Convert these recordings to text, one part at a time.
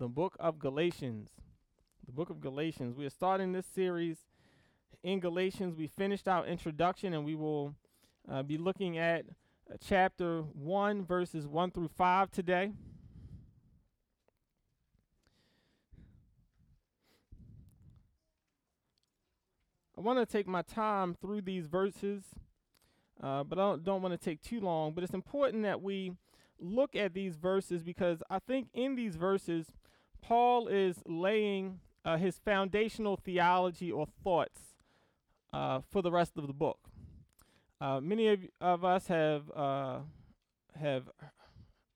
the book of Galatians. The book of Galatians. We are starting this series in Galatians. We finished our introduction and we will uh, be looking at uh, chapter 1, verses 1 through 5 today. I want to take my time through these verses, uh, but I don't, don't want to take too long. But it's important that we look at these verses because I think in these verses, Paul is laying uh, his foundational theology or thoughts uh, for the rest of the book. Uh, many of, of us have uh, have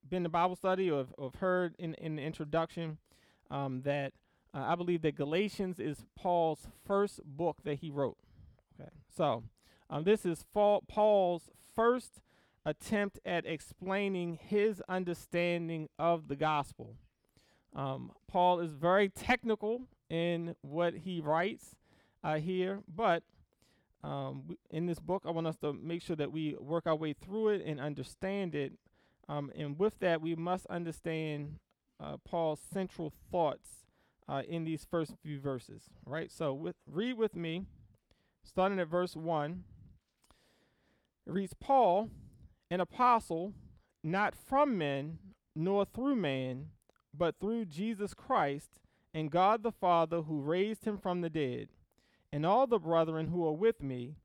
been to Bible study or have, or have heard in, in the introduction um, that uh, I believe that Galatians is Paul's first book that he wrote. Okay, so um, this is Paul's first attempt at explaining his understanding of the gospel. Um, Paul is very technical in what he writes uh, here, but um, in this book, I want us to make sure that we work our way through it and understand it. Um, and with that, we must understand uh, Paul's central thoughts uh, in these first few verses. Right. So, with read with me, starting at verse one. It reads, Paul, an apostle, not from men, nor through man, but through Jesus Christ and God the Father who raised him from the dead, and all the brethren who are with me,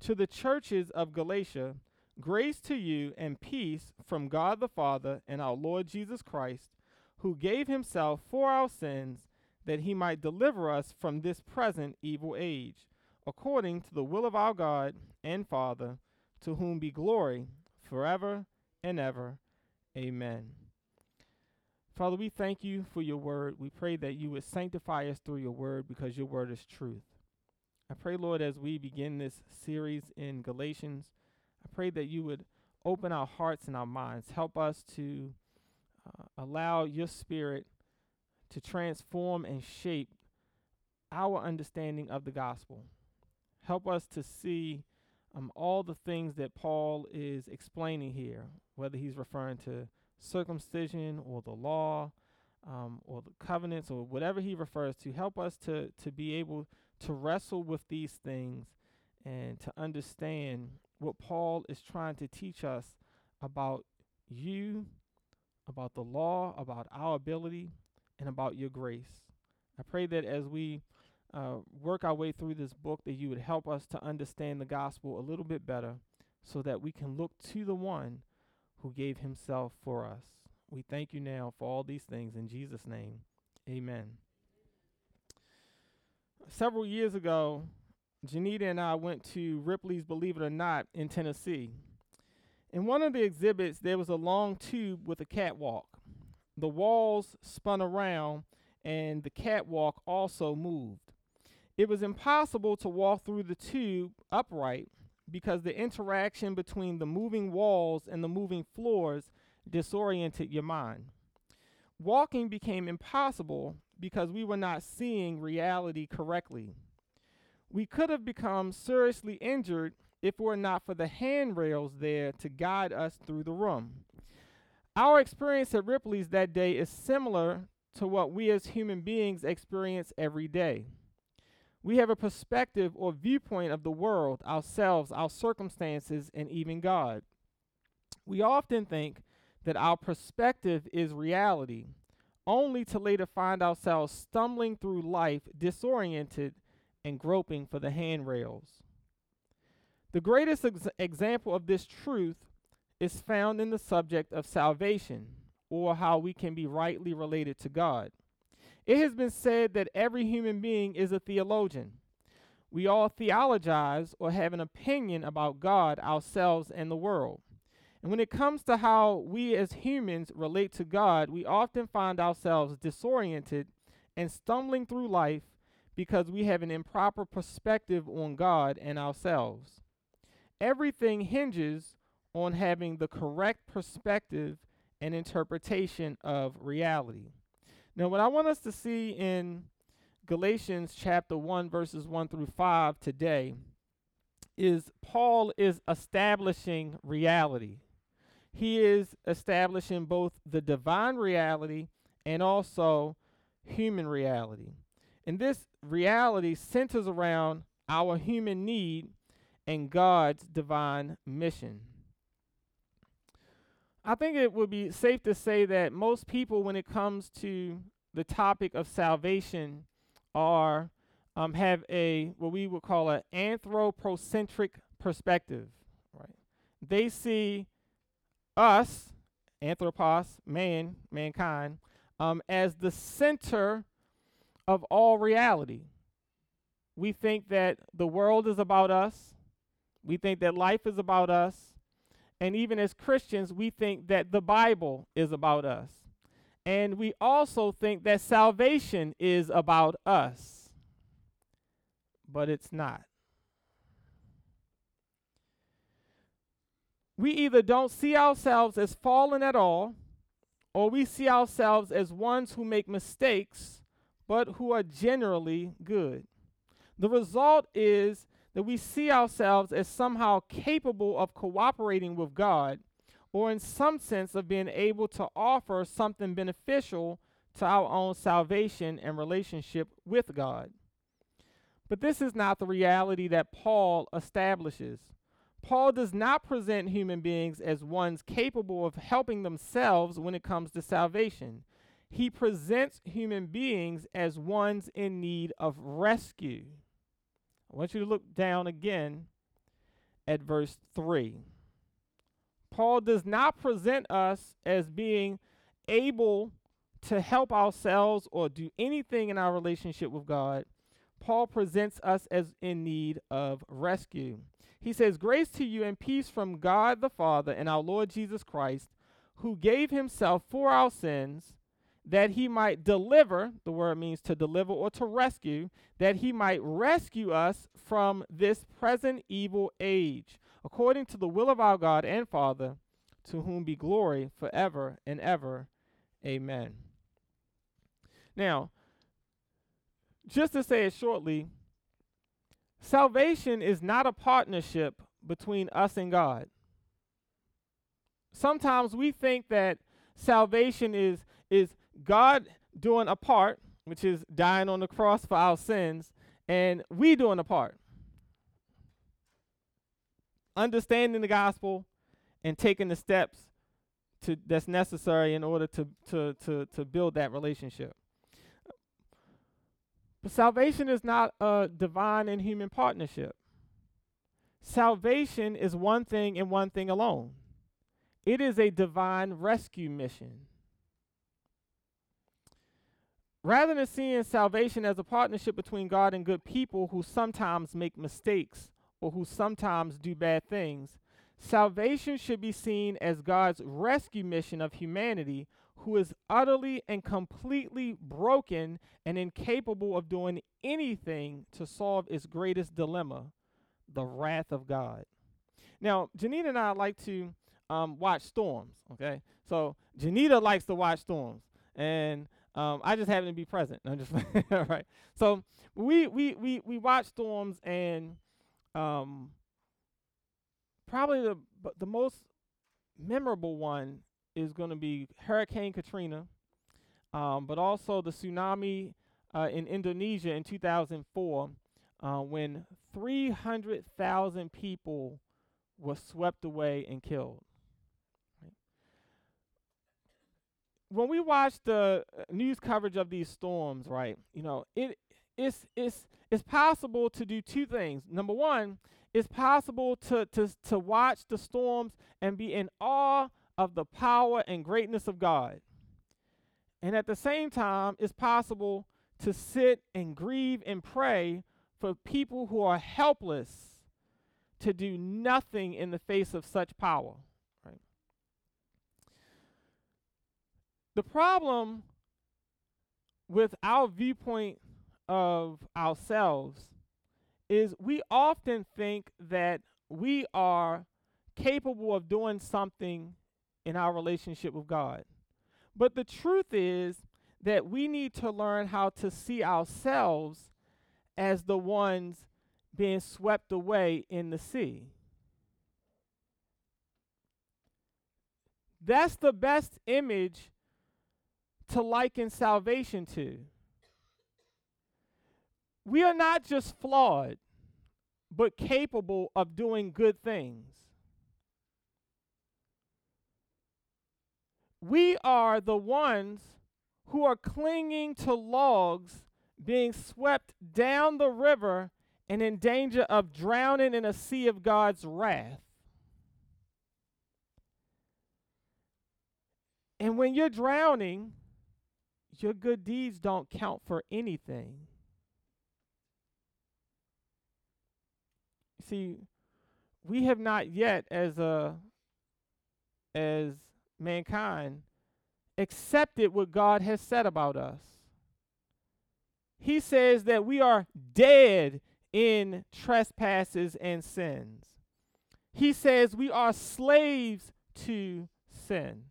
to the churches of Galatia, grace to you and peace from God the Father and our Lord Jesus Christ, who gave himself for our sins that he might deliver us from this present evil age, according to the will of our God and Father, to whom be glory forever and ever. Amen. Father, we thank you for your word. We pray that you would sanctify us through your word because your word is truth. I pray, Lord, as we begin this series in Galatians, I pray that you would open our hearts and our minds. Help us to uh, allow your spirit to transform and shape our understanding of the gospel. Help us to see um, all the things that Paul is explaining here, whether he's referring to circumcision or the law um, or the covenants or whatever he refers to, help us to, to be able to wrestle with these things and to understand what Paul is trying to teach us about you, about the law, about our ability, and about your grace. I pray that as we uh, work our way through this book, that you would help us to understand the gospel a little bit better so that we can look to the one who gave himself for us. We thank you now for all these things in Jesus' name. Amen. Several years ago, Janita and I went to Ripley's Believe It or Not in Tennessee. In one of the exhibits, there was a long tube with a catwalk. The walls spun around and the catwalk also moved. It was impossible to walk through the tube upright because the interaction between the moving walls and the moving floors disoriented your mind. Walking became impossible because we were not seeing reality correctly. We could have become seriously injured if it were not for the handrails there to guide us through the room. Our experience at Ripley's that day is similar to what we as human beings experience every day. We have a perspective or viewpoint of the world, ourselves, our circumstances, and even God. We often think that our perspective is reality, only to later find ourselves stumbling through life disoriented and groping for the handrails. The greatest ex- example of this truth is found in the subject of salvation, or how we can be rightly related to God. It has been said that every human being is a theologian. We all theologize or have an opinion about God, ourselves, and the world. And when it comes to how we as humans relate to God, we often find ourselves disoriented and stumbling through life because we have an improper perspective on God and ourselves. Everything hinges on having the correct perspective and interpretation of reality. Now, what I want us to see in Galatians chapter 1, verses 1 through 5 today is Paul is establishing reality. He is establishing both the divine reality and also human reality. And this reality centers around our human need and God's divine mission. I think it would be safe to say that most people, when it comes to the topic of salvation, are um, have a what we would call an anthropocentric perspective. Right? They see us, anthropos, man, mankind, um, as the center of all reality. We think that the world is about us. We think that life is about us. And even as Christians, we think that the Bible is about us. And we also think that salvation is about us. But it's not. We either don't see ourselves as fallen at all, or we see ourselves as ones who make mistakes, but who are generally good. The result is that we see ourselves as somehow capable of cooperating with God, or in some sense of being able to offer something beneficial to our own salvation and relationship with God. But this is not the reality that Paul establishes. Paul does not present human beings as ones capable of helping themselves when it comes to salvation. He presents human beings as ones in need of rescue. I want you to look down again at verse 3. Paul does not present us as being able to help ourselves or do anything in our relationship with God. Paul presents us as in need of rescue. He says, Grace to you and peace from God the Father and our Lord Jesus Christ, who gave himself for our sins, that he might deliver, the word means to deliver or to rescue, that he might rescue us from this present evil age, according to the will of our God and Father, to whom be glory forever and ever. Amen. Now, just to say it shortly, Salvation is not a partnership between us and God. Sometimes we think that salvation is is God doing a part, which is dying on the cross for our sins, and we doing a part. Understanding the gospel and taking the steps to that's necessary in order to to to to build that relationship. But salvation is not a divine and human partnership. Salvation is one thing and one thing alone it is a divine rescue mission. Rather than seeing salvation as a partnership between God and good people who sometimes make mistakes or who sometimes do bad things, salvation should be seen as God's rescue mission of humanity who is utterly and completely broken and incapable of doing anything to solve its greatest dilemma the wrath of God. Now, Janita and I like to um, watch storms, okay? So, Janita likes to watch storms, and um, I just happen to be present. I'm just all right. So, we, we, we, we watch storms, and um, probably the, the most memorable one is going to be Hurricane Katrina, um, but also the tsunami uh, in Indonesia in 2004 uh, when 300,000 people were swept away and killed. When we watch the uh, news coverage of these storms, right, you know, it it's it's it's possible to do two things. Number one, it's possible to to to watch the storms and be in awe of the power and greatness of God. And at the same time, it's possible to sit and grieve and pray for people who are helpless to do nothing in the face of such power. The problem with our viewpoint of ourselves is we often think that we are capable of doing something in our relationship with God. But the truth is that we need to learn how to see ourselves as the ones being swept away in the sea. That's the best image to liken salvation to. we are not just flawed, but capable of doing good things. We are the ones who are clinging to logs being swept down the river and in danger of drowning in a sea of God's wrath. And when you're drowning, your good deeds don't count for anything. See, we have not yet as a as mankind accepted what God has said about us. He says that we are dead in trespasses and sins. He says we are slaves to sin.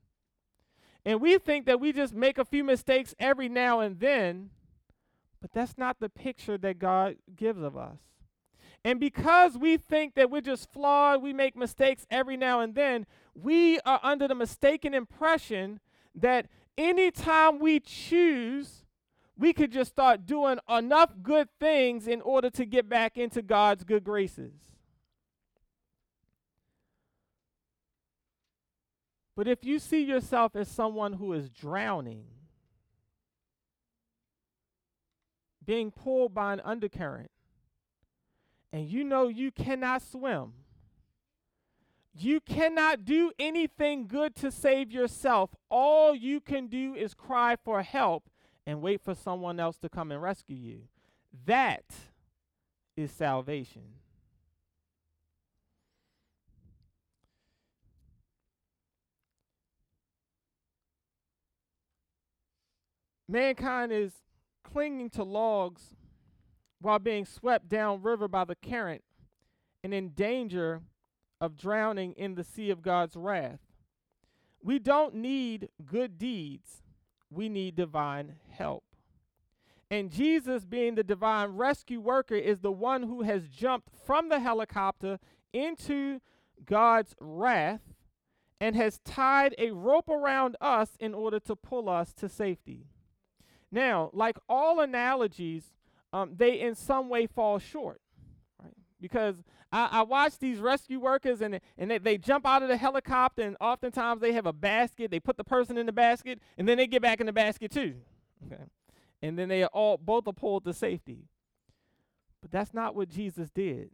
And we think that we just make a few mistakes every now and then, but that's not the picture that God gives of us. And because we think that we're just flawed, we make mistakes every now and then, we are under the mistaken impression that anytime we choose, we could just start doing enough good things in order to get back into God's good graces. But if you see yourself as someone who is drowning, being pulled by an undercurrent, and you know you cannot swim, you cannot do anything good to save yourself. All you can do is cry for help and wait for someone else to come and rescue you. That is salvation. Mankind is clinging to logs while being swept downriver by the current and in danger of drowning in the sea of God's wrath. We don't need good deeds, we need divine help. And Jesus, being the divine rescue worker, is the one who has jumped from the helicopter into God's wrath and has tied a rope around us in order to pull us to safety. Now, like all analogies, um, they in some way fall short, right? Because I, I watch these rescue workers and, and they, they jump out of the helicopter, and oftentimes they have a basket. They put the person in the basket, and then they get back in the basket too. Okay? And then they are all both are pulled to safety. But that's not what Jesus did.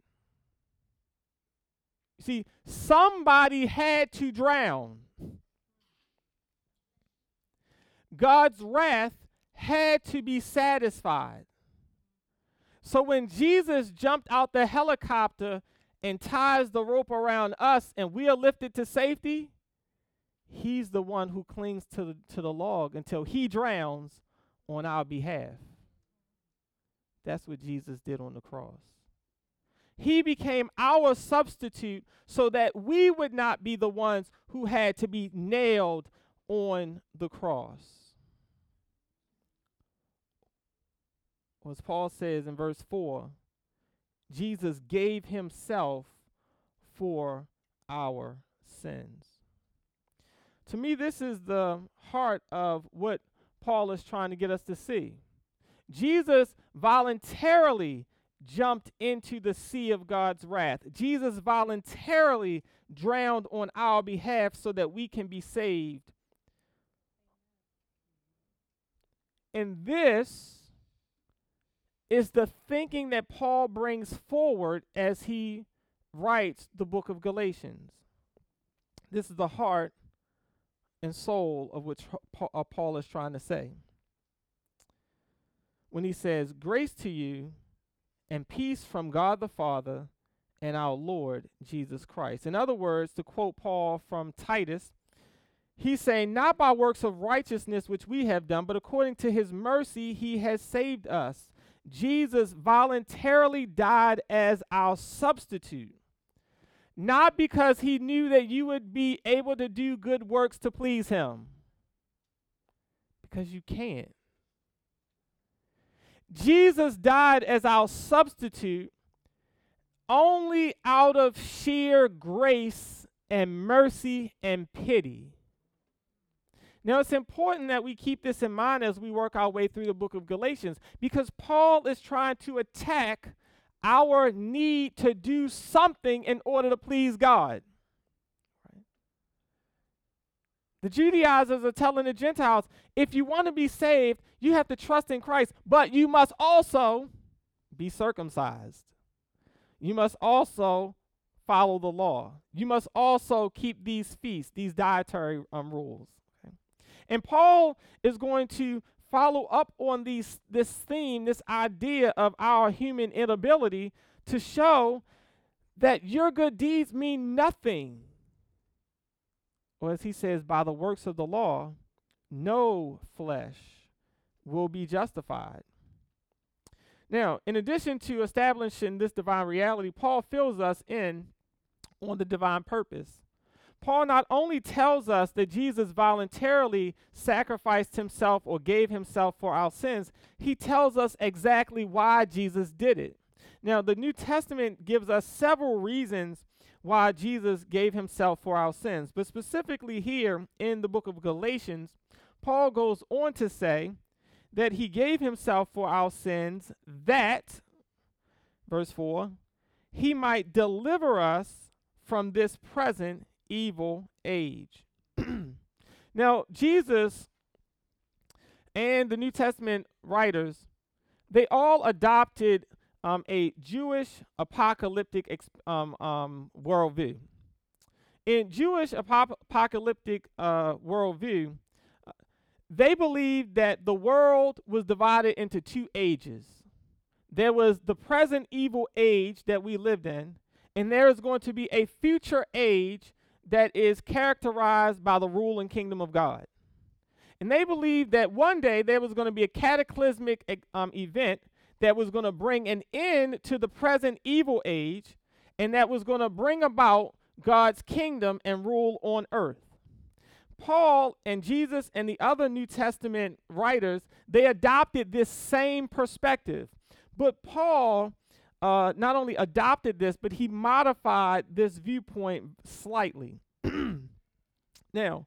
See, somebody had to drown. God's wrath had to be satisfied. So when Jesus jumped out the helicopter and ties the rope around us and we are lifted to safety, he's the one who clings to the, to the log until he drowns on our behalf. That's what Jesus did on the cross. He became our substitute so that we would not be the ones who had to be nailed on the cross. As Paul says in verse 4, Jesus gave himself for our sins. To me, this is the heart of what Paul is trying to get us to see. Jesus voluntarily jumped into the sea of God's wrath. Jesus voluntarily drowned on our behalf so that we can be saved. And this is the thinking that Paul brings forward as he writes the book of Galatians. This is the heart and soul of which uh, Paul is trying to say. When he says, Grace to you and peace from God the Father and our Lord Jesus Christ. In other words, to quote Paul from Titus, he's saying, Not by works of righteousness which we have done, but according to his mercy, he has saved us Jesus voluntarily died as our substitute. Not because he knew that you would be able to do good works to please him, because you can't. Jesus died as our substitute only out of sheer grace and mercy and pity. Now, it's important that we keep this in mind as we work our way through the book of Galatians because Paul is trying to attack our need to do something in order to please God. The Judaizers are telling the Gentiles if you want to be saved, you have to trust in Christ, but you must also be circumcised. You must also follow the law. You must also keep these feasts, these dietary um, rules. And Paul is going to follow up on these, this theme, this idea of our human inability to show that your good deeds mean nothing or as he says, by the works of the law, no flesh will be justified. Now, in addition to establishing this divine reality, Paul fills us in on the divine purpose. Paul not only tells us that Jesus voluntarily sacrificed himself or gave himself for our sins, he tells us exactly why Jesus did it. Now, the New Testament gives us several reasons why Jesus gave himself for our sins. But specifically here in the book of Galatians, Paul goes on to say that he gave himself for our sins that, verse 4, he might deliver us from this present evil age. now, Jesus and the New Testament writers, they all adopted um, a Jewish apocalyptic um, um, worldview. In Jewish ap- apocalyptic uh, worldview, uh, they believed that the world was divided into two ages. There was the present evil age that we lived in, and there is going to be a future age that is characterized by the rule and kingdom of God. And they believed that one day there was going to be a cataclysmic um, event that was going to bring an end to the present evil age and that was going to bring about God's kingdom and rule on earth. Paul and Jesus and the other New Testament writers, they adopted this same perspective. But Paul uh, not only adopted this, but he modified this viewpoint slightly. now,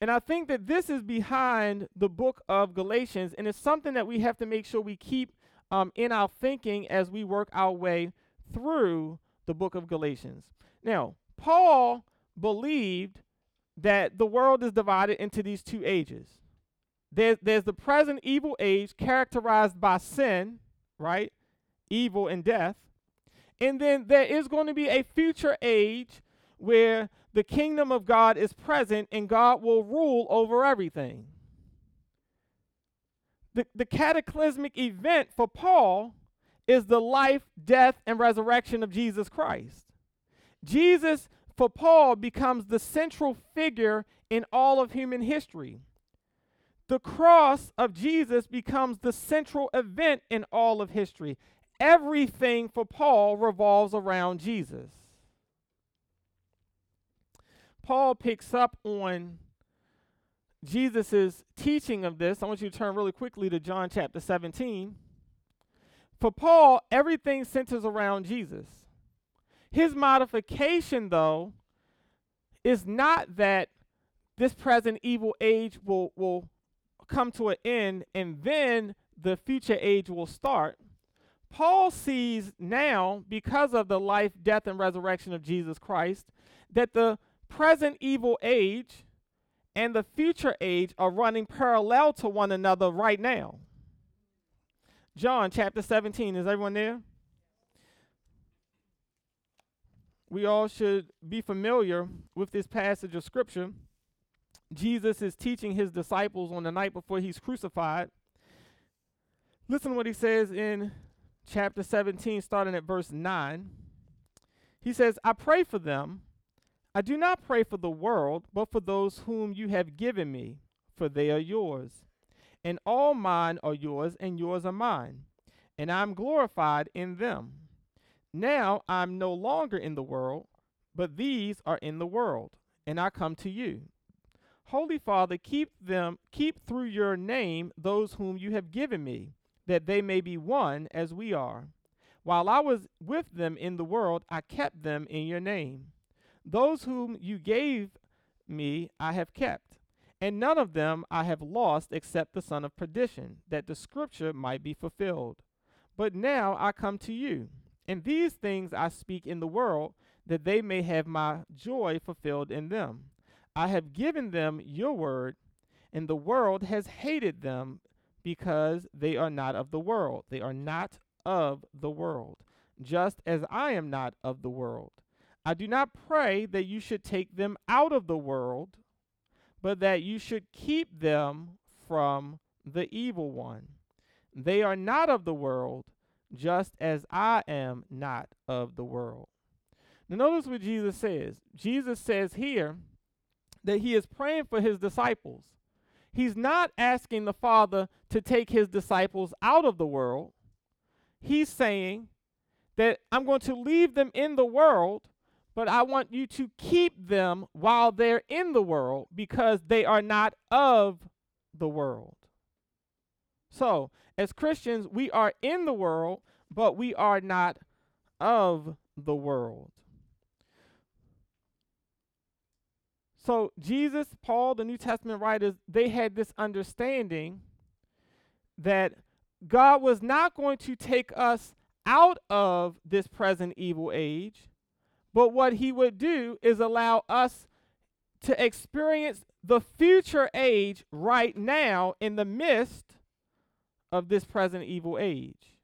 and I think that this is behind the book of Galatians, and it's something that we have to make sure we keep um, in our thinking as we work our way through the book of Galatians. Now, Paul believed that the world is divided into these two ages. There's, there's the present evil age characterized by sin, right? Evil and death. And then there is going to be a future age where the kingdom of God is present and God will rule over everything. The, the cataclysmic event for Paul is the life, death, and resurrection of Jesus Christ. Jesus, for Paul, becomes the central figure in all of human history. The cross of Jesus becomes the central event in all of history. Everything for Paul revolves around Jesus. Paul picks up on Jesus' teaching of this. I want you to turn really quickly to John chapter 17. For Paul, everything centers around Jesus. His modification, though, is not that this present evil age will, will come to an end and then the future age will start. Paul sees now, because of the life, death, and resurrection of Jesus Christ, that the present evil age and the future age are running parallel to one another right now. John chapter 17, is everyone there? We all should be familiar with this passage of scripture. Jesus is teaching his disciples on the night before he's crucified. Listen to what he says in chapter 17, starting at verse 9. He says, I pray for them I do not pray for the world, but for those whom you have given me, for they are yours. And all mine are yours, and yours are mine. And I am glorified in them. Now I am no longer in the world, but these are in the world, and I come to you. Holy Father, keep them, keep through your name those whom you have given me, that they may be one as we are. While I was with them in the world, I kept them in your name. Those whom you gave me I have kept, and none of them I have lost except the son of perdition, that the scripture might be fulfilled. But now I come to you, and these things I speak in the world, that they may have my joy fulfilled in them. I have given them your word, and the world has hated them because they are not of the world. They are not of the world, just as I am not of the world. I do not pray that you should take them out of the world but that you should keep them from the evil one. They are not of the world, just as I am not of the world. Now, notice what Jesus says. Jesus says here that he is praying for his disciples. He's not asking the Father to take his disciples out of the world. He's saying that I'm going to leave them in the world, but I want you to keep them while they're in the world because they are not of the world. So, as Christians, we are in the world, but we are not of the world. So, Jesus, Paul, the New Testament writers, they had this understanding that God was not going to take us out of this present evil age but what he would do is allow us to experience the future age right now in the midst of this present evil age.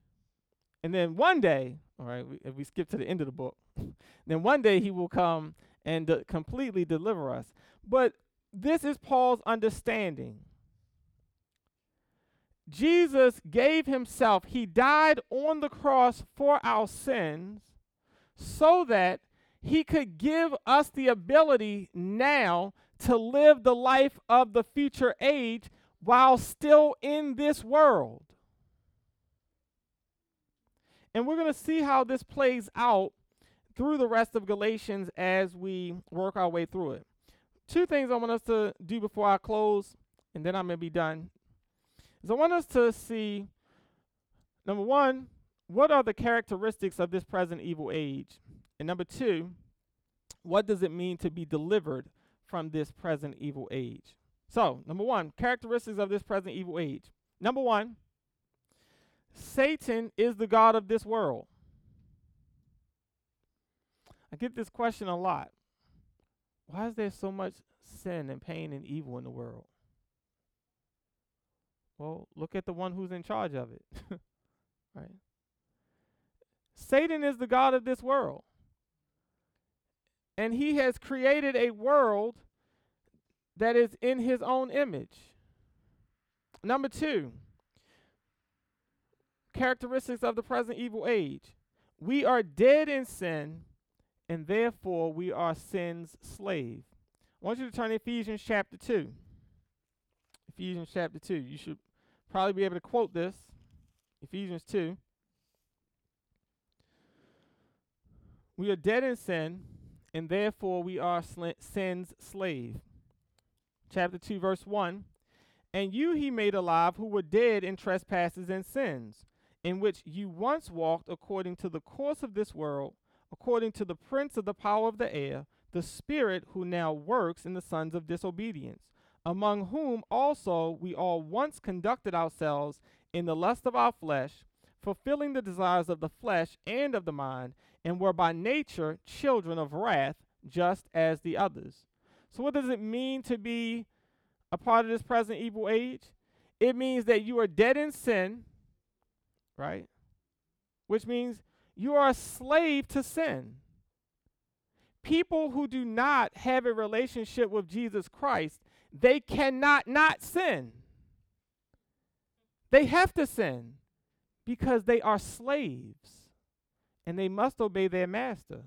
And then one day, all right, we, if we skip to the end of the book, then one day he will come and de- completely deliver us. But this is Paul's understanding. Jesus gave himself, he died on the cross for our sins so that he could give us the ability now to live the life of the future age while still in this world. And we're going to see how this plays out through the rest of Galatians as we work our way through it. Two things I want us to do before I close, and then I'm going to be done. Is I want us to see number one, what are the characteristics of this present evil age? And number two, what does it mean to be delivered from this present evil age? So, number one, characteristics of this present evil age. Number one, Satan is the God of this world. I get this question a lot. Why is there so much sin and pain and evil in the world? Well, look at the one who's in charge of it. right? Satan is the God of this world and he has created a world that is in his own image. Number two, characteristics of the present evil age. We are dead in sin, and therefore we are sin's slave. I want you to turn to Ephesians chapter 2. Ephesians chapter 2. You should probably be able to quote this. Ephesians 2. We are dead in sin, and therefore we are sl- sin's slave. Chapter 2, verse 1 And you he made alive who were dead in trespasses and sins, in which you once walked according to the course of this world, according to the prince of the power of the air, the spirit who now works in the sons of disobedience, among whom also we all once conducted ourselves in the lust of our flesh, fulfilling the desires of the flesh and of the mind and were by nature children of wrath, just as the others. So, what does it mean to be a part of this present evil age? It means that you are dead in sin, right? Which means you are a slave to sin. People who do not have a relationship with Jesus Christ, they cannot not sin. They have to sin because they are slaves and they must obey their master.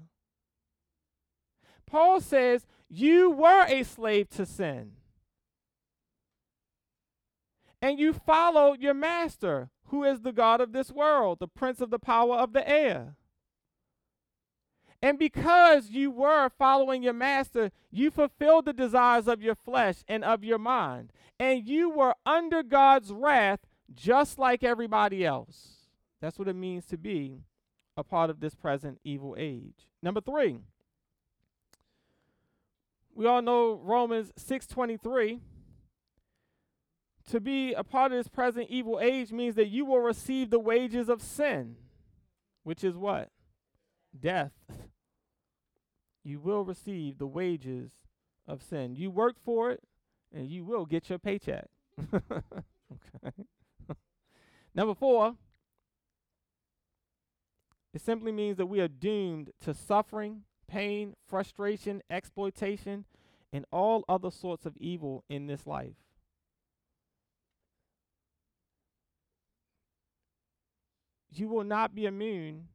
Paul says, You were a slave to sin. And you followed your master, who is the God of this world, the prince of the power of the air. And because you were following your master, you fulfilled the desires of your flesh and of your mind. And you were under God's wrath just like everybody else. That's what it means to be a part of this present evil age. Number three, we all know Romans 6:23 to be a part of this present evil age means that you will receive the wages of sin, which is what? Death. You will receive the wages of sin. You work for it, and you will get your paycheck. okay. Number four, it simply means that we are doomed to suffering, pain, frustration, exploitation, and all other sorts of evil in this life. You will not be immune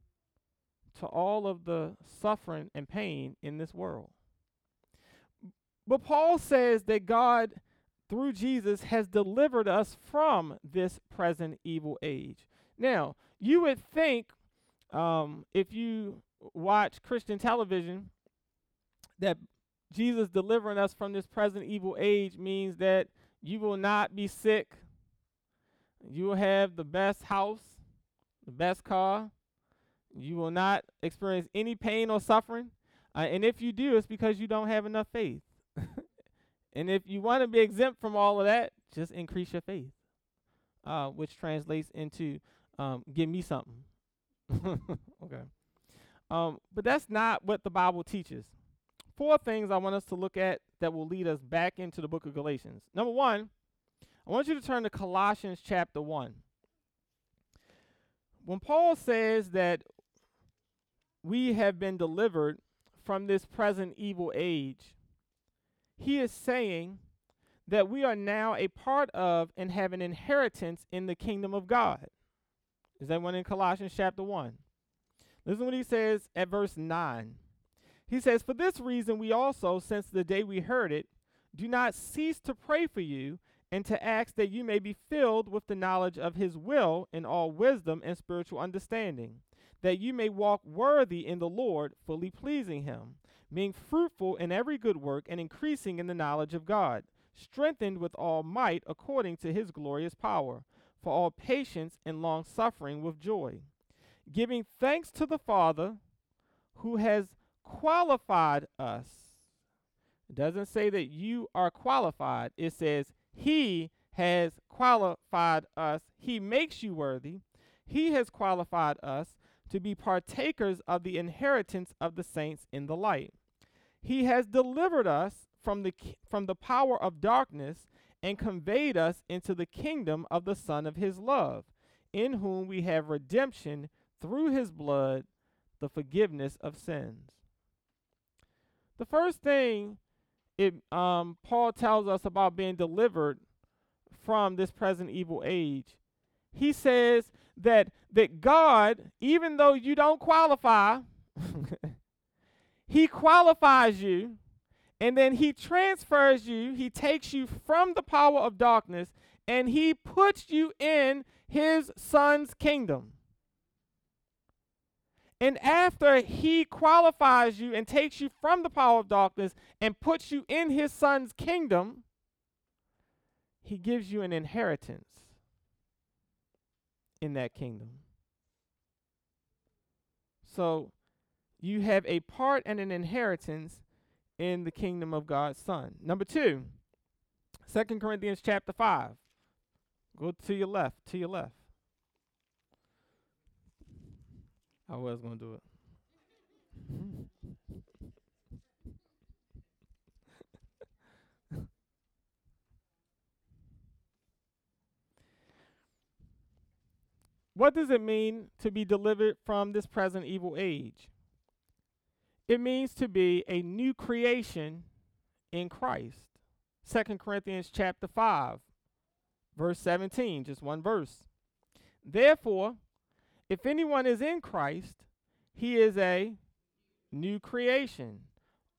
to all of the suffering and pain in this world. But Paul says that God, through Jesus, has delivered us from this present evil age. Now, you would think um, if you watch Christian television that Jesus delivering us from this present evil age means that you will not be sick. You will have the best house, the best car. You will not experience any pain or suffering. Uh, and if you do, it's because you don't have enough faith. and if you want to be exempt from all of that, just increase your faith, uh, which translates into um, give me something. okay. Um, but that's not what the Bible teaches. Four things I want us to look at that will lead us back into the book of Galatians. Number one, I want you to turn to Colossians chapter 1. When Paul says that we have been delivered from this present evil age, he is saying that we are now a part of and have an inheritance in the kingdom of God. Is that one in Colossians chapter 1? Listen what he says at verse 9. He says, For this reason, we also, since the day we heard it, do not cease to pray for you and to ask that you may be filled with the knowledge of his will in all wisdom and spiritual understanding, that you may walk worthy in the Lord, fully pleasing him, being fruitful in every good work and increasing in the knowledge of God, strengthened with all might according to his glorious power for all patience and long suffering with joy, giving thanks to the Father who has qualified us. It doesn't say that you are qualified, it says He has qualified us. He makes you worthy. He has qualified us to be partakers of the inheritance of the saints in the light. He has delivered us from the from the power of darkness and conveyed us into the kingdom of the Son of his love, in whom we have redemption through his blood, the forgiveness of sins. The first thing it, um, Paul tells us about being delivered from this present evil age, he says that that God, even though you don't qualify, he qualifies you and then he transfers you, he takes you from the power of darkness, and he puts you in his son's kingdom. And after he qualifies you and takes you from the power of darkness and puts you in his son's kingdom, he gives you an inheritance in that kingdom. So you have a part and an inheritance in the kingdom of God's Son. Number two, Second Corinthians chapter 5. Go to your left, to your left. I was to do it. what does it mean to be delivered from this present evil age? It means to be a new creation in Christ. Second Corinthians chapter 5, verse 17, just one verse. Therefore, if anyone is in Christ, he is a new creation.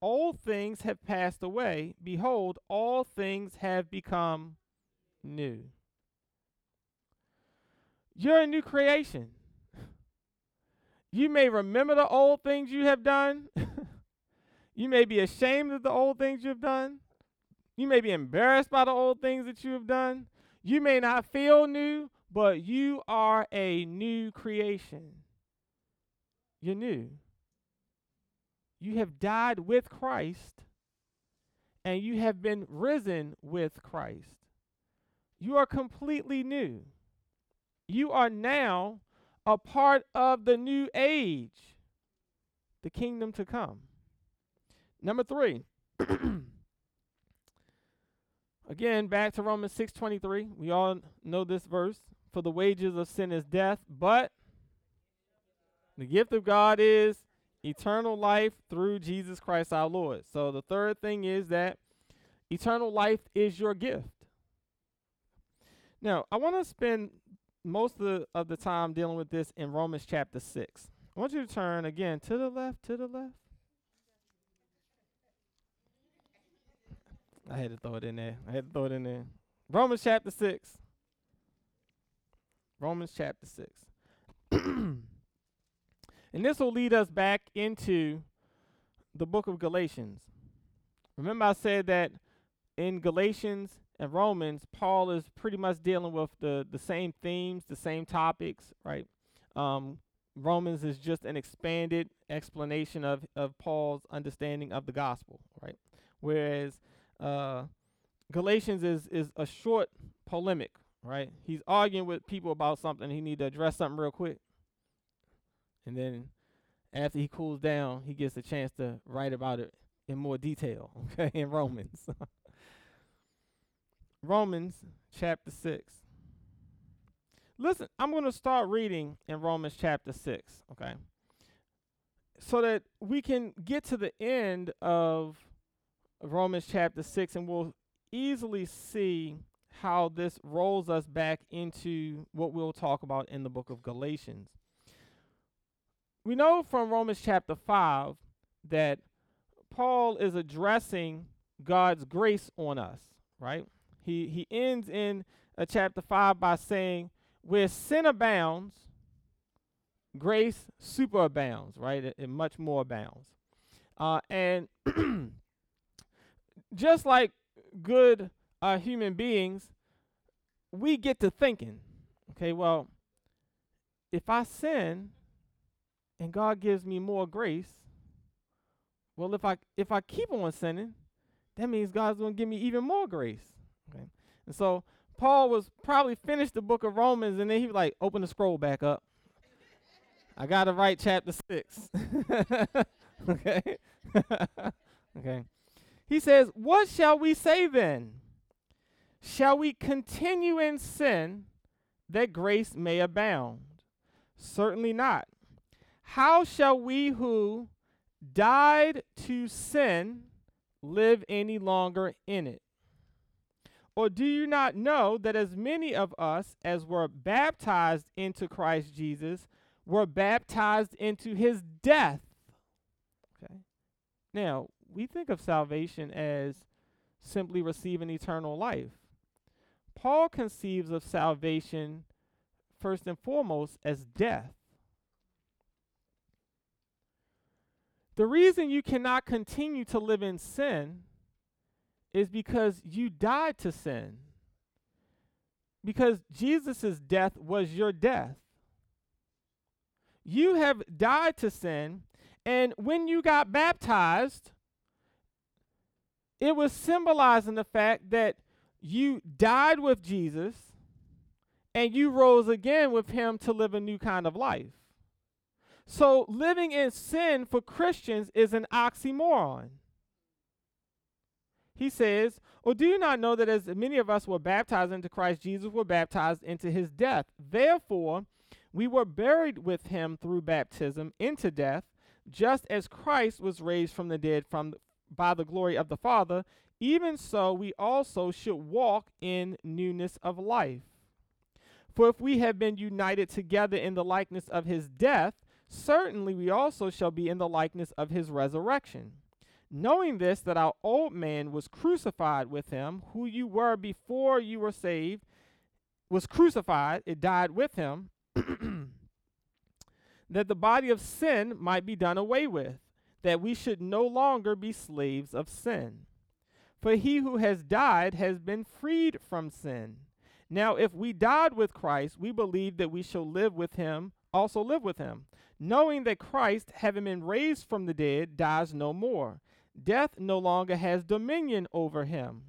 Old things have passed away. Behold, all things have become new. You're a new creation. You may remember the old things you have done. you may be ashamed of the old things you've done. You may be embarrassed by the old things that you have done. You may not feel new, but you are a new creation. You're new. You have died with Christ and you have been risen with Christ. You are completely new. You are now a part of the new age, the kingdom to come. Number three. Again, back to Romans 6:23. We all know this verse. For the wages of sin is death, but the gift of God is eternal life through Jesus Christ our Lord. So the third thing is that eternal life is your gift. Now, I want to spend most of the, of the time dealing with this in Romans chapter 6. I want you to turn again to the left, to the left. I had to throw it in there. I had to throw it in there. Romans chapter 6. Romans chapter 6. and this will lead us back into the book of Galatians. Remember, I said that in Galatians and Romans, Paul is pretty much dealing with the, the same themes, the same topics, right? Um, Romans is just an expanded explanation of, of Paul's understanding of the gospel, right? Whereas uh, Galatians is is a short polemic, right? He's arguing with people about something. He need to address something real quick, and then after he cools down, he gets a chance to write about it in more detail. Okay, in Romans. Romans chapter six. Listen, I'm going to start reading in Romans chapter 6, okay? So that we can get to the end of Romans chapter 6, and we'll easily see how this rolls us back into what we'll talk about in the book of Galatians. We know from Romans chapter 5 that Paul is addressing God's grace on us, right? He he ends in uh, chapter 5 by saying, Where sin abounds, grace superabounds, right? It, it much more abounds. Uh, and just like good uh, human beings, we get to thinking, okay, well, if I sin and God gives me more grace, well, if I if I keep on sinning, that means God's going to give me even more grace. Okay, and so Paul was probably finished the book of Romans, and then he like, open the scroll back up. I got to write chapter six. okay, okay. He says, What shall we say then? Shall we continue in sin that grace may abound? Certainly not. How shall we who died to sin live any longer in it? Or do you not know that as many of us as were baptized into Christ Jesus were baptized into his death? Okay. Now, we think of salvation as simply receiving eternal life. Paul conceives of salvation first and foremost as death. The reason you cannot continue to live in sin is because you died to sin. Because Jesus' death was your death. You have died to sin, and when you got baptized, it was symbolizing the fact that you died with Jesus and you rose again with him to live a new kind of life. So living in sin for Christians is an oxymoron. He says, Or do you not know that as many of us were baptized into Christ Jesus, were baptized into his death? Therefore, we were buried with him through baptism into death, just as Christ was raised from the dead from by the glory of the Father, even so we also should walk in newness of life. For if we have been united together in the likeness of his death, certainly we also shall be in the likeness of his resurrection. Knowing this, that our old man was crucified with him, who you were before you were saved, was crucified, it died with him, that the body of sin might be done away with that we should no longer be slaves of sin. For he who has died has been freed from sin. Now, if we died with Christ, we believe that we shall live with him, also live with him, knowing that Christ, having been raised from the dead, dies no more. Death no longer has dominion over him.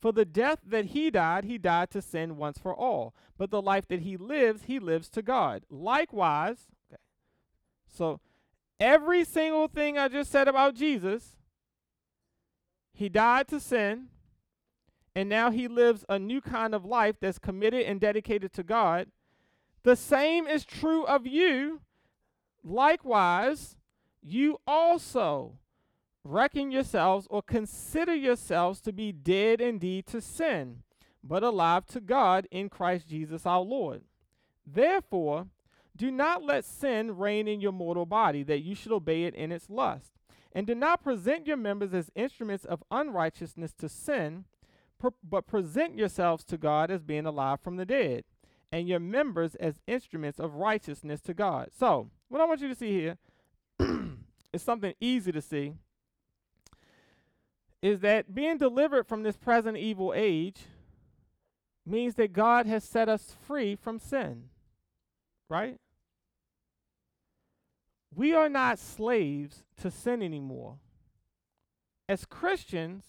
For the death that he died, he died to sin once for all. But the life that he lives, he lives to God. Likewise, okay, so every single thing I just said about Jesus, he died to sin, and now he lives a new kind of life that's committed and dedicated to God. The same is true of you. Likewise, you also reckon yourselves or consider yourselves to be dead indeed to sin, but alive to God in Christ Jesus our Lord. Therefore, do not let sin reign in your mortal body, that you should obey it in its lust. And do not present your members as instruments of unrighteousness to sin, but present yourselves to God as being alive from the dead, and your members as instruments of righteousness to God. So, what I want you to see here is something easy to see is that being delivered from this present evil age means that God has set us free from sin, right? We are not slaves to sin anymore. As Christians,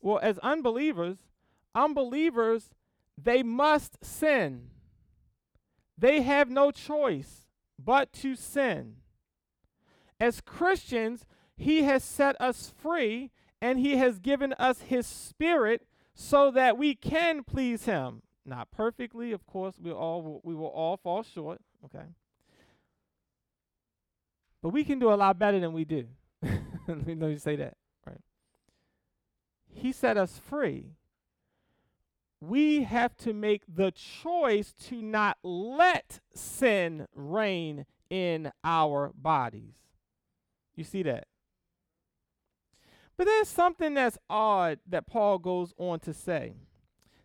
well, as unbelievers, unbelievers, they must sin. They have no choice but to sin. As Christians, He has set us free and he has given us his spirit so that we can please him. Not perfectly, of course, we all we will all fall short, okay? But we can do a lot better than we do. Let me say that, right? He set us free. We have to make the choice to not let sin reign in our bodies. You see that? But there's something that's odd that Paul goes on to say.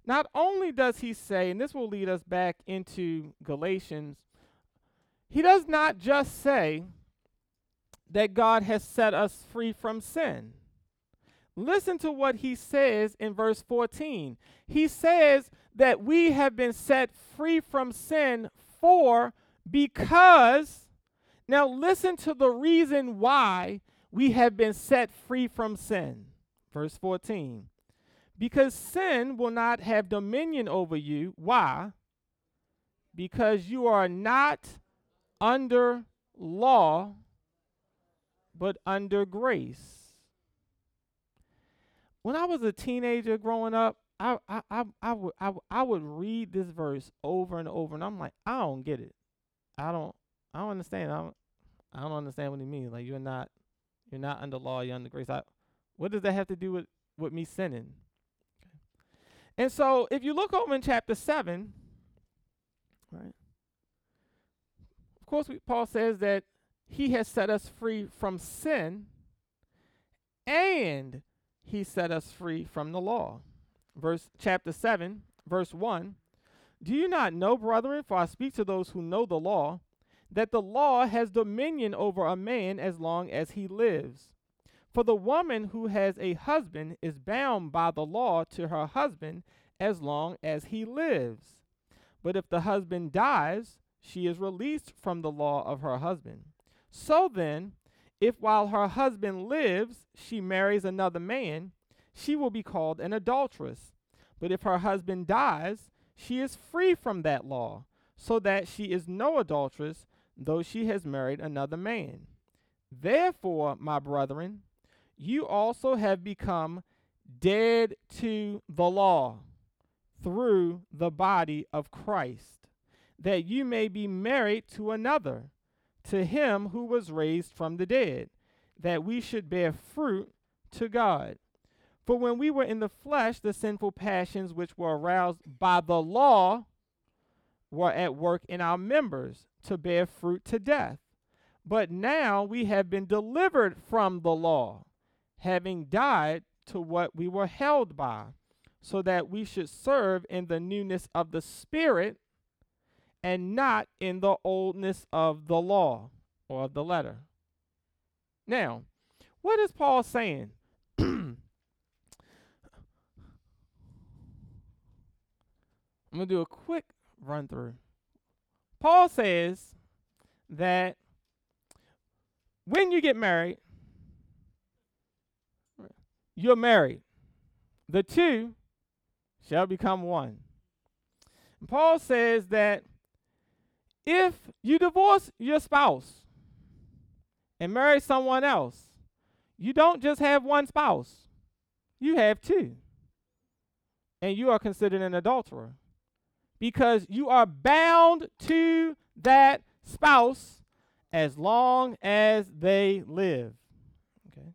Not only does he say, and this will lead us back into Galatians, he does not just say that God has set us free from sin. Listen to what he says in verse 14. He says that we have been set free from sin for because. Now, listen to the reason why we have been set free from sin. Verse 14. Because sin will not have dominion over you. Why? Because you are not under law, but under grace. When I was a teenager growing up, I, I, I, I, would, I, I would read this verse over and over, and I'm like, I don't get it. I don't, I don't understand. I don't, I don't understand what he means. Like you're not you're not under law, you're under grace. I, what does that have to do with, with me sinning? Okay. And so if you look over in chapter 7, right, of course, we, Paul says that he has set us free from sin and he set us free from the law. Verse chapter 7, verse 1. Do you not know, brethren, for I speak to those who know the law, that the law has dominion over a man as long as he lives. For the woman who has a husband is bound by the law to her husband as long as he lives. But if the husband dies, she is released from the law of her husband. So then, if while her husband lives she marries another man, she will be called an adulteress. But if her husband dies, she is free from that law, so that she is no adulteress, though she has married another man. Therefore, my brethren, you also have become dead to the law through the body of Christ, that you may be married to another, to him who was raised from the dead, that we should bear fruit to God. For when we were in the flesh, the sinful passions which were aroused by the law were at work in our members to bear fruit to death. But now we have been delivered from the law, having died to what we were held by, so that we should serve in the newness of the Spirit and not in the oldness of the law or of the letter. Now, what is Paul saying? I'm going to do a quick run through. Paul says that when you get married, you're married. The two shall become one. And Paul says that if you divorce your spouse and marry someone else, you don't just have one spouse, you have two. And you are considered an adulterer because you are bound to that spouse as long as they live. Okay.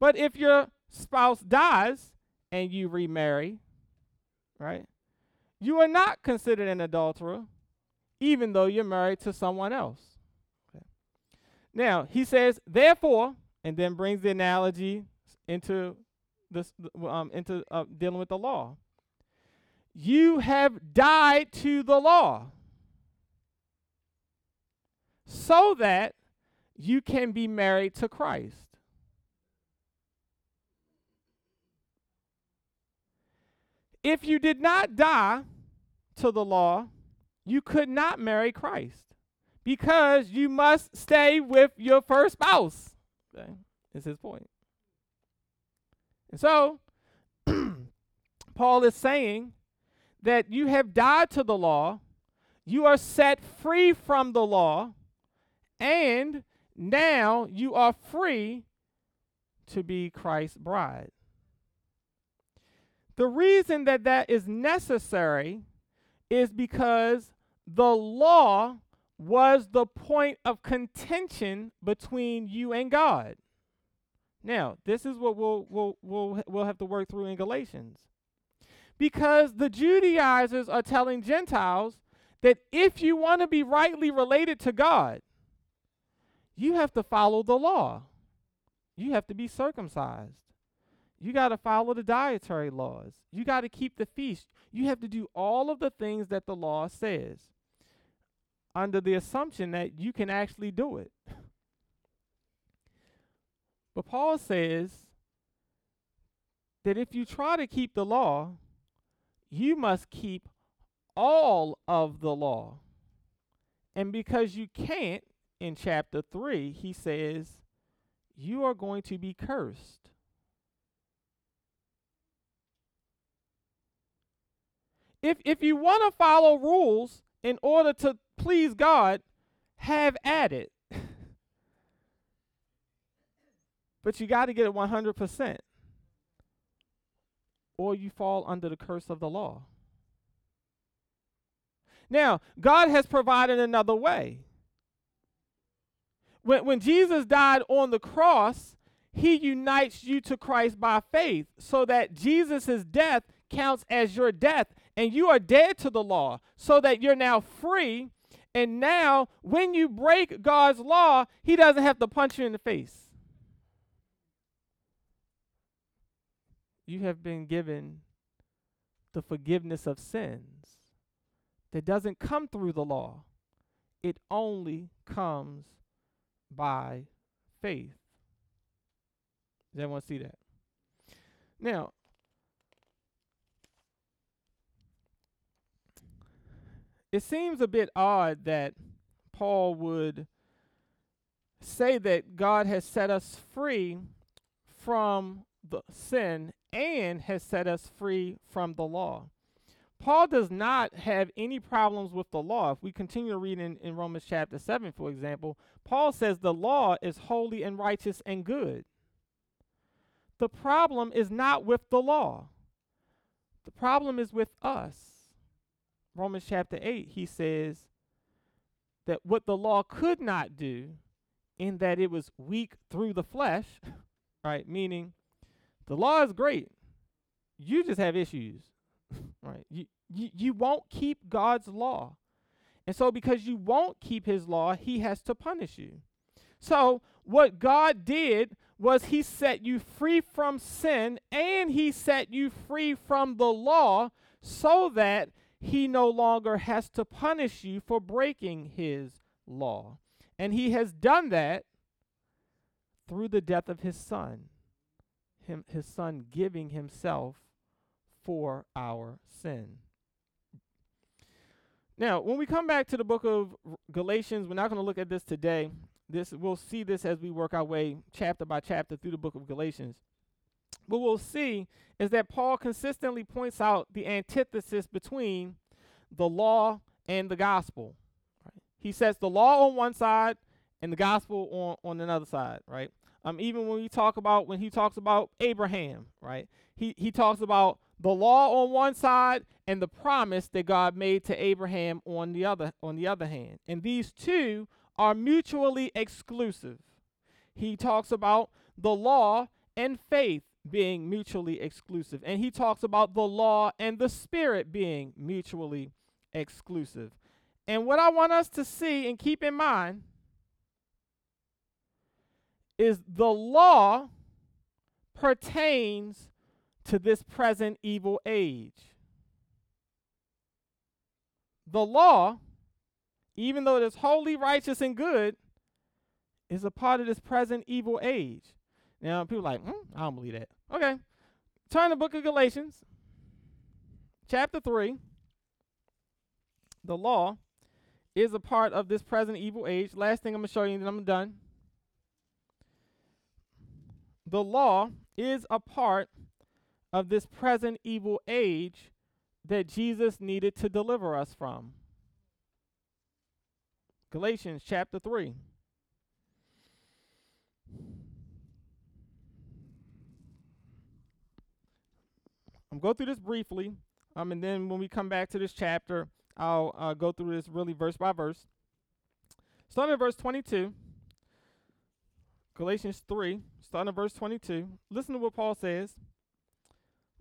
But if your spouse dies and you remarry, right? You are not considered an adulterer even though you're married to someone else. Okay. Now, he says, therefore, and then brings the analogy into this um, into uh, dealing with the law. You have died to the law so that you can be married to Christ. If you did not die to the law, you could not marry Christ because you must stay with your first spouse. Okay? Is his point. And so, Paul is saying that you have died to the law, you are set free from the law, and now you are free to be Christ's bride. The reason that that is necessary is because the law was the point of contention between you and God. Now, this is what we'll, we'll, we'll, we'll have to work through in Galatians. Because the Judaizers are telling Gentiles that if you want to be rightly related to God, you have to follow the law. You have to be circumcised. You got to follow the dietary laws. You got to keep the feast. You have to do all of the things that the law says under the assumption that you can actually do it. But Paul says that if you try to keep the law, you must keep all of the law. And because you can't, in chapter 3, he says, you are going to be cursed. If, if you want to follow rules in order to please God, have at it. but you got to get it 100%. Or you fall under the curse of the law. Now, God has provided another way. When, when Jesus died on the cross, he unites you to Christ by faith so that Jesus' death counts as your death and you are dead to the law so that you're now free and now, when you break God's law, He doesn't have to punch you in the face. You have been given the forgiveness of sins that doesn't come through the law, it only comes by faith. Does everyone see that? Now, it seems a bit odd that Paul would say that God has set us free from the sin and has set us free from the law. Paul does not have any problems with the law. If we continue to read in, in Romans chapter 7, for example, Paul says the law is holy and righteous and good. The problem is not with the law, the problem is with us. Romans chapter 8, he says that what the law could not do, in that it was weak through the flesh, right? Meaning the law is great. You just have issues, right? You, you, you won't keep God's law. And so, because you won't keep his law, he has to punish you. So, what God did was he set you free from sin and he set you free from the law so that he no longer has to punish you for breaking his law. And he has done that through the death of his son, him, his son giving himself for our sin. Now, when we come back to the book of Galatians, we're not going to look at this today. This we'll see this as we work our way chapter by chapter through the book of Galatians. What we'll see is that Paul consistently points out the antithesis between the law and the gospel. Right? He says the law on one side and the gospel on, on another side, right? Um, even when we talk about when he talks about Abraham, right? He he talks about the law on one side and the promise that God made to Abraham on the other on the other hand. And these two are mutually exclusive. He talks about the law and faith being mutually exclusive. And he talks about the law and the spirit being mutually exclusive. And what I want us to see and keep in mind is the law pertains to this present evil age. The law, even though it is holy, righteous, and good, is a part of this present evil age. Now, people are like, mm, I don't believe that. Okay. Turn the book of Galatians, chapter 3. The law is a part of this present evil age. Last thing I'm going to show you, and then I'm done. The law is a part of this present evil age that Jesus needed to deliver us from. Galatians chapter 3. I'm go through this briefly, um, and then when we come back to this chapter, I'll uh, go through this really verse by verse. Starting at verse 22, Galatians 3, starting at verse 22. Listen to what Paul says.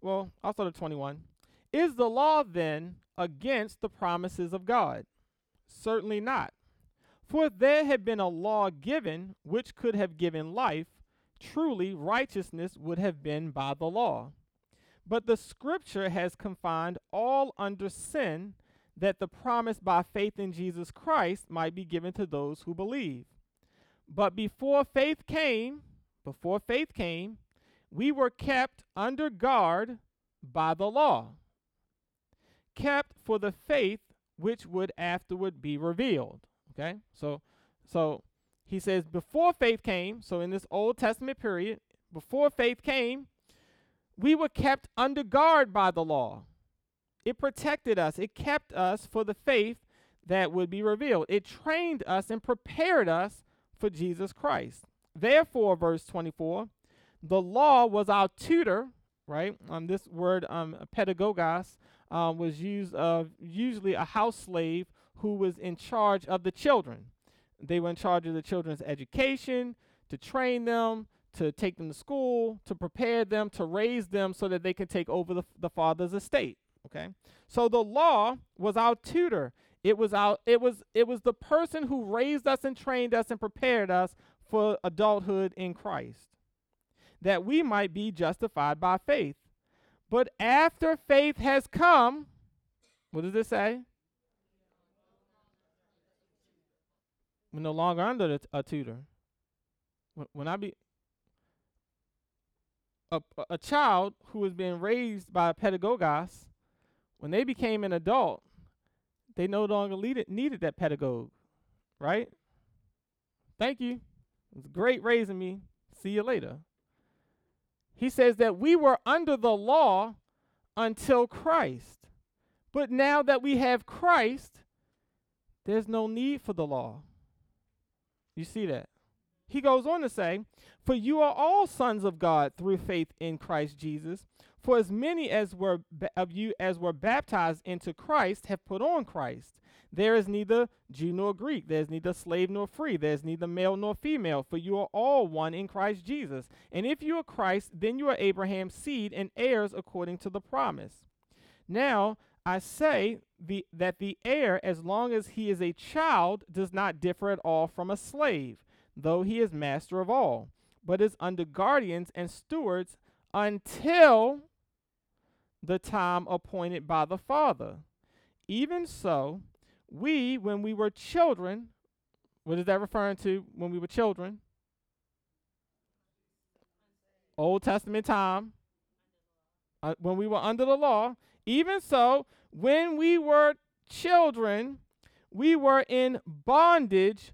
Well, I'll start at 21. Is the law then against the promises of God? Certainly not. For if there had been a law given which could have given life, truly righteousness would have been by the law. But the scripture has confined all under sin, that the promise by faith in Jesus Christ might be given to those who believe. But before faith came, before faith came, we were kept under guard by the law, kept for the faith which would afterward be revealed. Okay? So so he says before faith came, so in this Old Testament period, before faith came, we were kept under guard by the law. It protected us, it kept us for the faith that would be revealed. It trained us and prepared us for Jesus Christ. Therefore, verse 24, the law was our tutor, right? Um, this word um, pedagogos um, was used of usually a house slave who was in charge of the children. They were in charge of the children's education, to train them, to take them to school, to prepare them, to raise them so that they can take over the, the father's estate. Okay? So the law was our tutor. It was our it was it was the person who raised us and trained us and prepared us for adulthood in Christ. That we might be justified by faith. But after faith has come, what does it say? We're no longer under a tutor. When I be a, a child who was being raised by a pedagogos, when they became an adult, they no longer needed, needed that pedagogue, right? Thank you. It was great raising me. See you later. He says that we were under the law until Christ. But now that we have Christ, there's no need for the law. You see that? He goes on to say, For you are all sons of God through faith in Christ Jesus. For as many as were ba- of you as were baptized into Christ have put on Christ. There is neither Jew nor Greek, there is neither slave nor free, there is neither male nor female, for you are all one in Christ Jesus. And if you are Christ, then you are Abraham's seed and heirs according to the promise. Now, I say the, that the heir, as long as he is a child, does not differ at all from a slave though he is master of all, but is under guardians and stewards until the time appointed by the Father. Even so, we, when we were children, what is that referring to when we were children? Old Testament time, uh, when we were under the law. Even so, when we were children, we were in bondage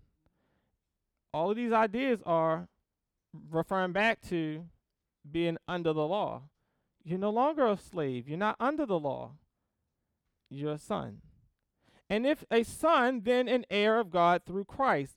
All of these ideas are referring back to being under the law. You're no longer a slave. You're not under the law. You're a son. And if a son, then an heir of God through Christ.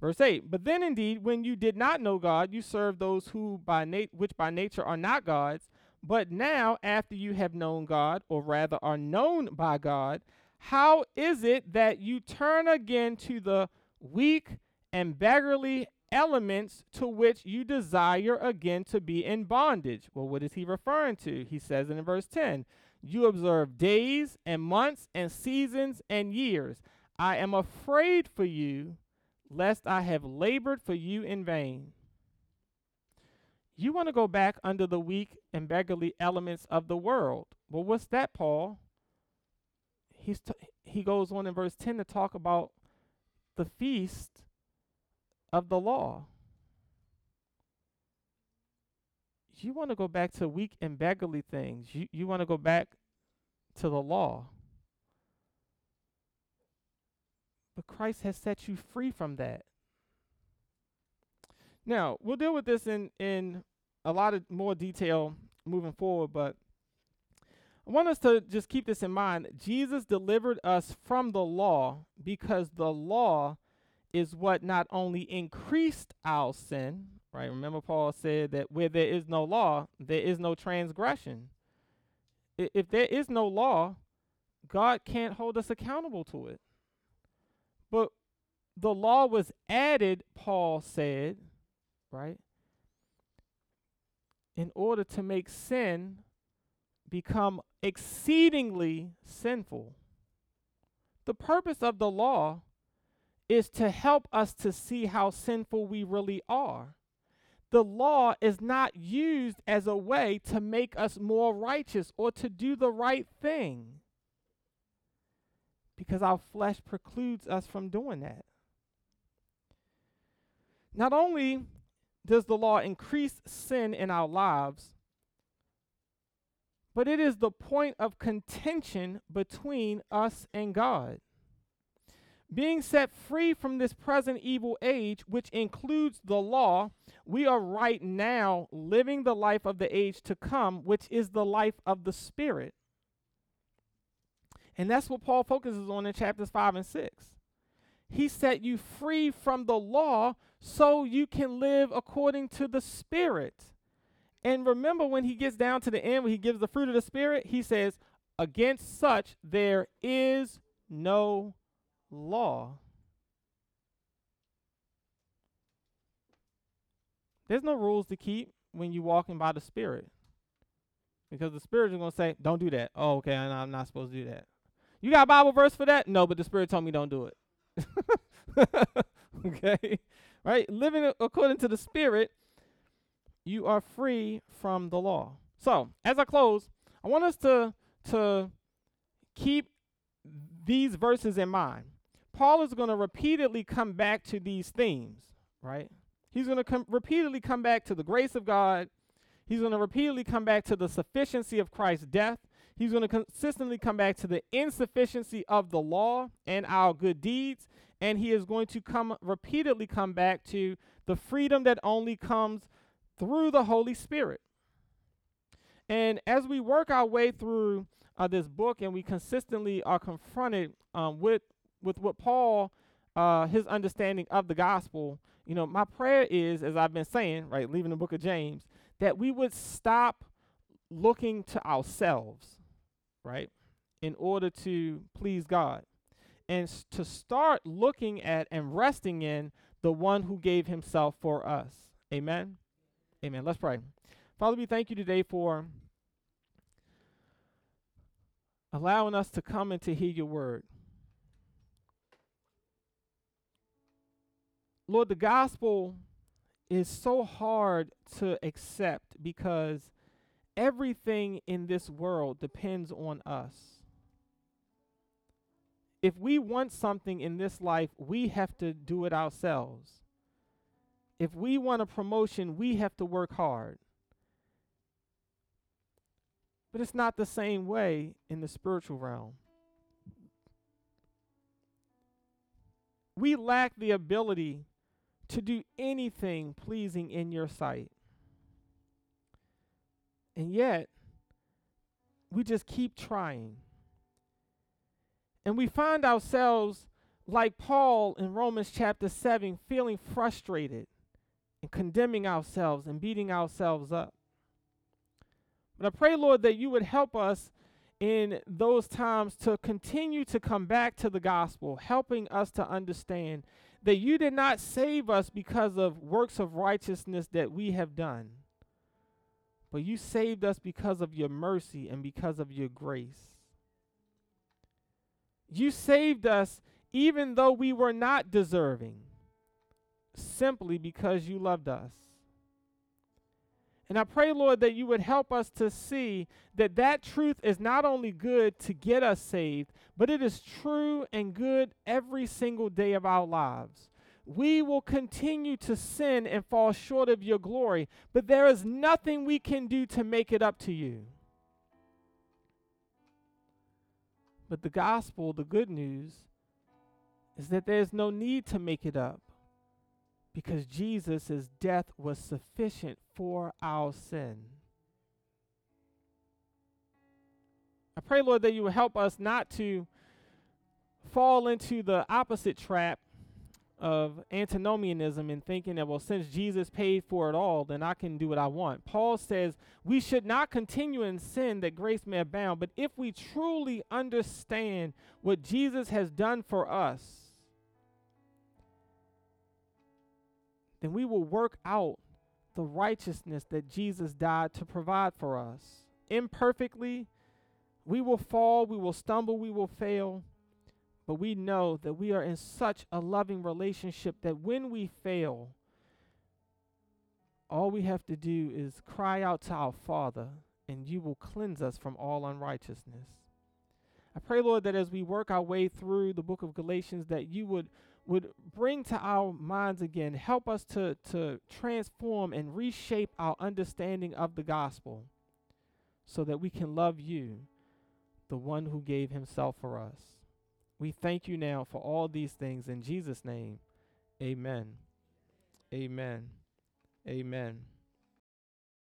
Verse 8, but then indeed, when you did not know God, you served those who by nat- which by nature are not gods. But now, after you have known God, or rather are known by God, how is it that you turn again to the weak and beggarly elements to which you desire again to be in bondage? Well, what is he referring to? He says in verse 10 You observe days and months and seasons and years. I am afraid for you lest I have labored for you in vain. You want to go back under the weak and beggarly elements of the world. Well, what's that, Paul? He's t- he goes on in verse 10 to talk about the feast of the law. You want to go back to weak and beggarly things. You you want to go back to the law. But Christ has set you free from that. Now, we'll deal with this in, in a lot of more detail moving forward, but I want us to just keep this in mind. Jesus delivered us from the law because the law is what not only increased our sin, right? Remember, Paul said that where there is no law, there is no transgression. If there is no law, God can't hold us accountable to it. But the law was added, Paul said, right? In order to make sin become exceedingly sinful. The purpose of the law is to help us to see how sinful we really are. The law is not used as a way to make us more righteous or to do the right thing because our flesh precludes us from doing that. Not only does the law increase sin in our lives, but it is the point of contention between us and God. Being set free from this present evil age, which includes the law, we are right now living the life of the age to come, which is the life of the Spirit. And that's what Paul focuses on in chapters 5 and 6. He set you free from the law so you can live according to the Spirit. And remember, when he gets down to the end, when he gives the fruit of the Spirit, he says, Against such there is no law. There's no rules to keep when you're walking by the Spirit. Because the Spirit is going to say, Don't do that. Oh, okay, I'm not supposed to do that. You got Bible verse for that? No, but the Spirit told me don't do it. okay? Right? Living according to the Spirit, you are free from the law. So, as I close, I want us to to keep these verses in mind. Paul is going to repeatedly come back to these themes, right? He's going to come repeatedly come back to the grace of God. He's going to repeatedly come back to the sufficiency of Christ's death. He's going to consistently come back to the insufficiency of the law and our good deeds. And he is going to come repeatedly come back to the freedom that only comes through the Holy Spirit. And as we work our way through uh, this book and we consistently are confronted um, with, with what Paul, uh, his understanding of the gospel, you know, my prayer is, as I've been saying, right, leaving the book of James, that we would stop looking to ourselves right? In order to please God. And s- to start looking at and resting in the one who gave himself for us. Amen. Amen. Let's pray. Father, we thank you today for allowing us to come and to hear your word. Lord, the gospel is so hard to accept because everything in this world depends on us. If we want something in this life, we have to do it ourselves. If we want a promotion, we have to work hard. But it's not the same way in the spiritual realm. We lack the ability to do anything pleasing in your sight. And yet, we just keep trying. And we find ourselves like Paul in Romans chapter 7, feeling frustrated and condemning ourselves and beating ourselves up. But I pray, Lord, that you would help us in those times to continue to come back to the gospel, helping us to understand that you did not save us because of works of righteousness that we have done, but you saved us because of your mercy and because of your grace. You saved us even though we were not deserving, simply because you loved us. And I pray, Lord, that you would help us to see that that truth is not only good to get us saved, but it is true and good every single day of our lives. We will continue to sin and fall short of your glory, but there is nothing we can do to make it up to you. But the gospel, the good news, is that there's no need to make it up because Jesus' death was sufficient for our sin. I pray, Lord, that you will help us not to fall into the opposite trap of antinomianism and thinking that, well, since Jesus paid for it all, then I can do what I want. Paul says we should not continue in sin that grace may abound, but if we truly understand what Jesus has done for us, then we will work out the righteousness that Jesus died to provide for us. Imperfectly, we will fall, we will stumble, we will fail. But we know that we are in such a loving relationship that when we fail, all we have to do is cry out to our Father, and you will cleanse us from all unrighteousness. I pray, Lord, that as we work our way through the book of Galatians, that you would would bring to our minds again, help us to, to transform and reshape our understanding of the gospel so that we can love you, the one who gave himself for us. We thank you now for all these things in Jesus' name. Amen. Amen. Amen.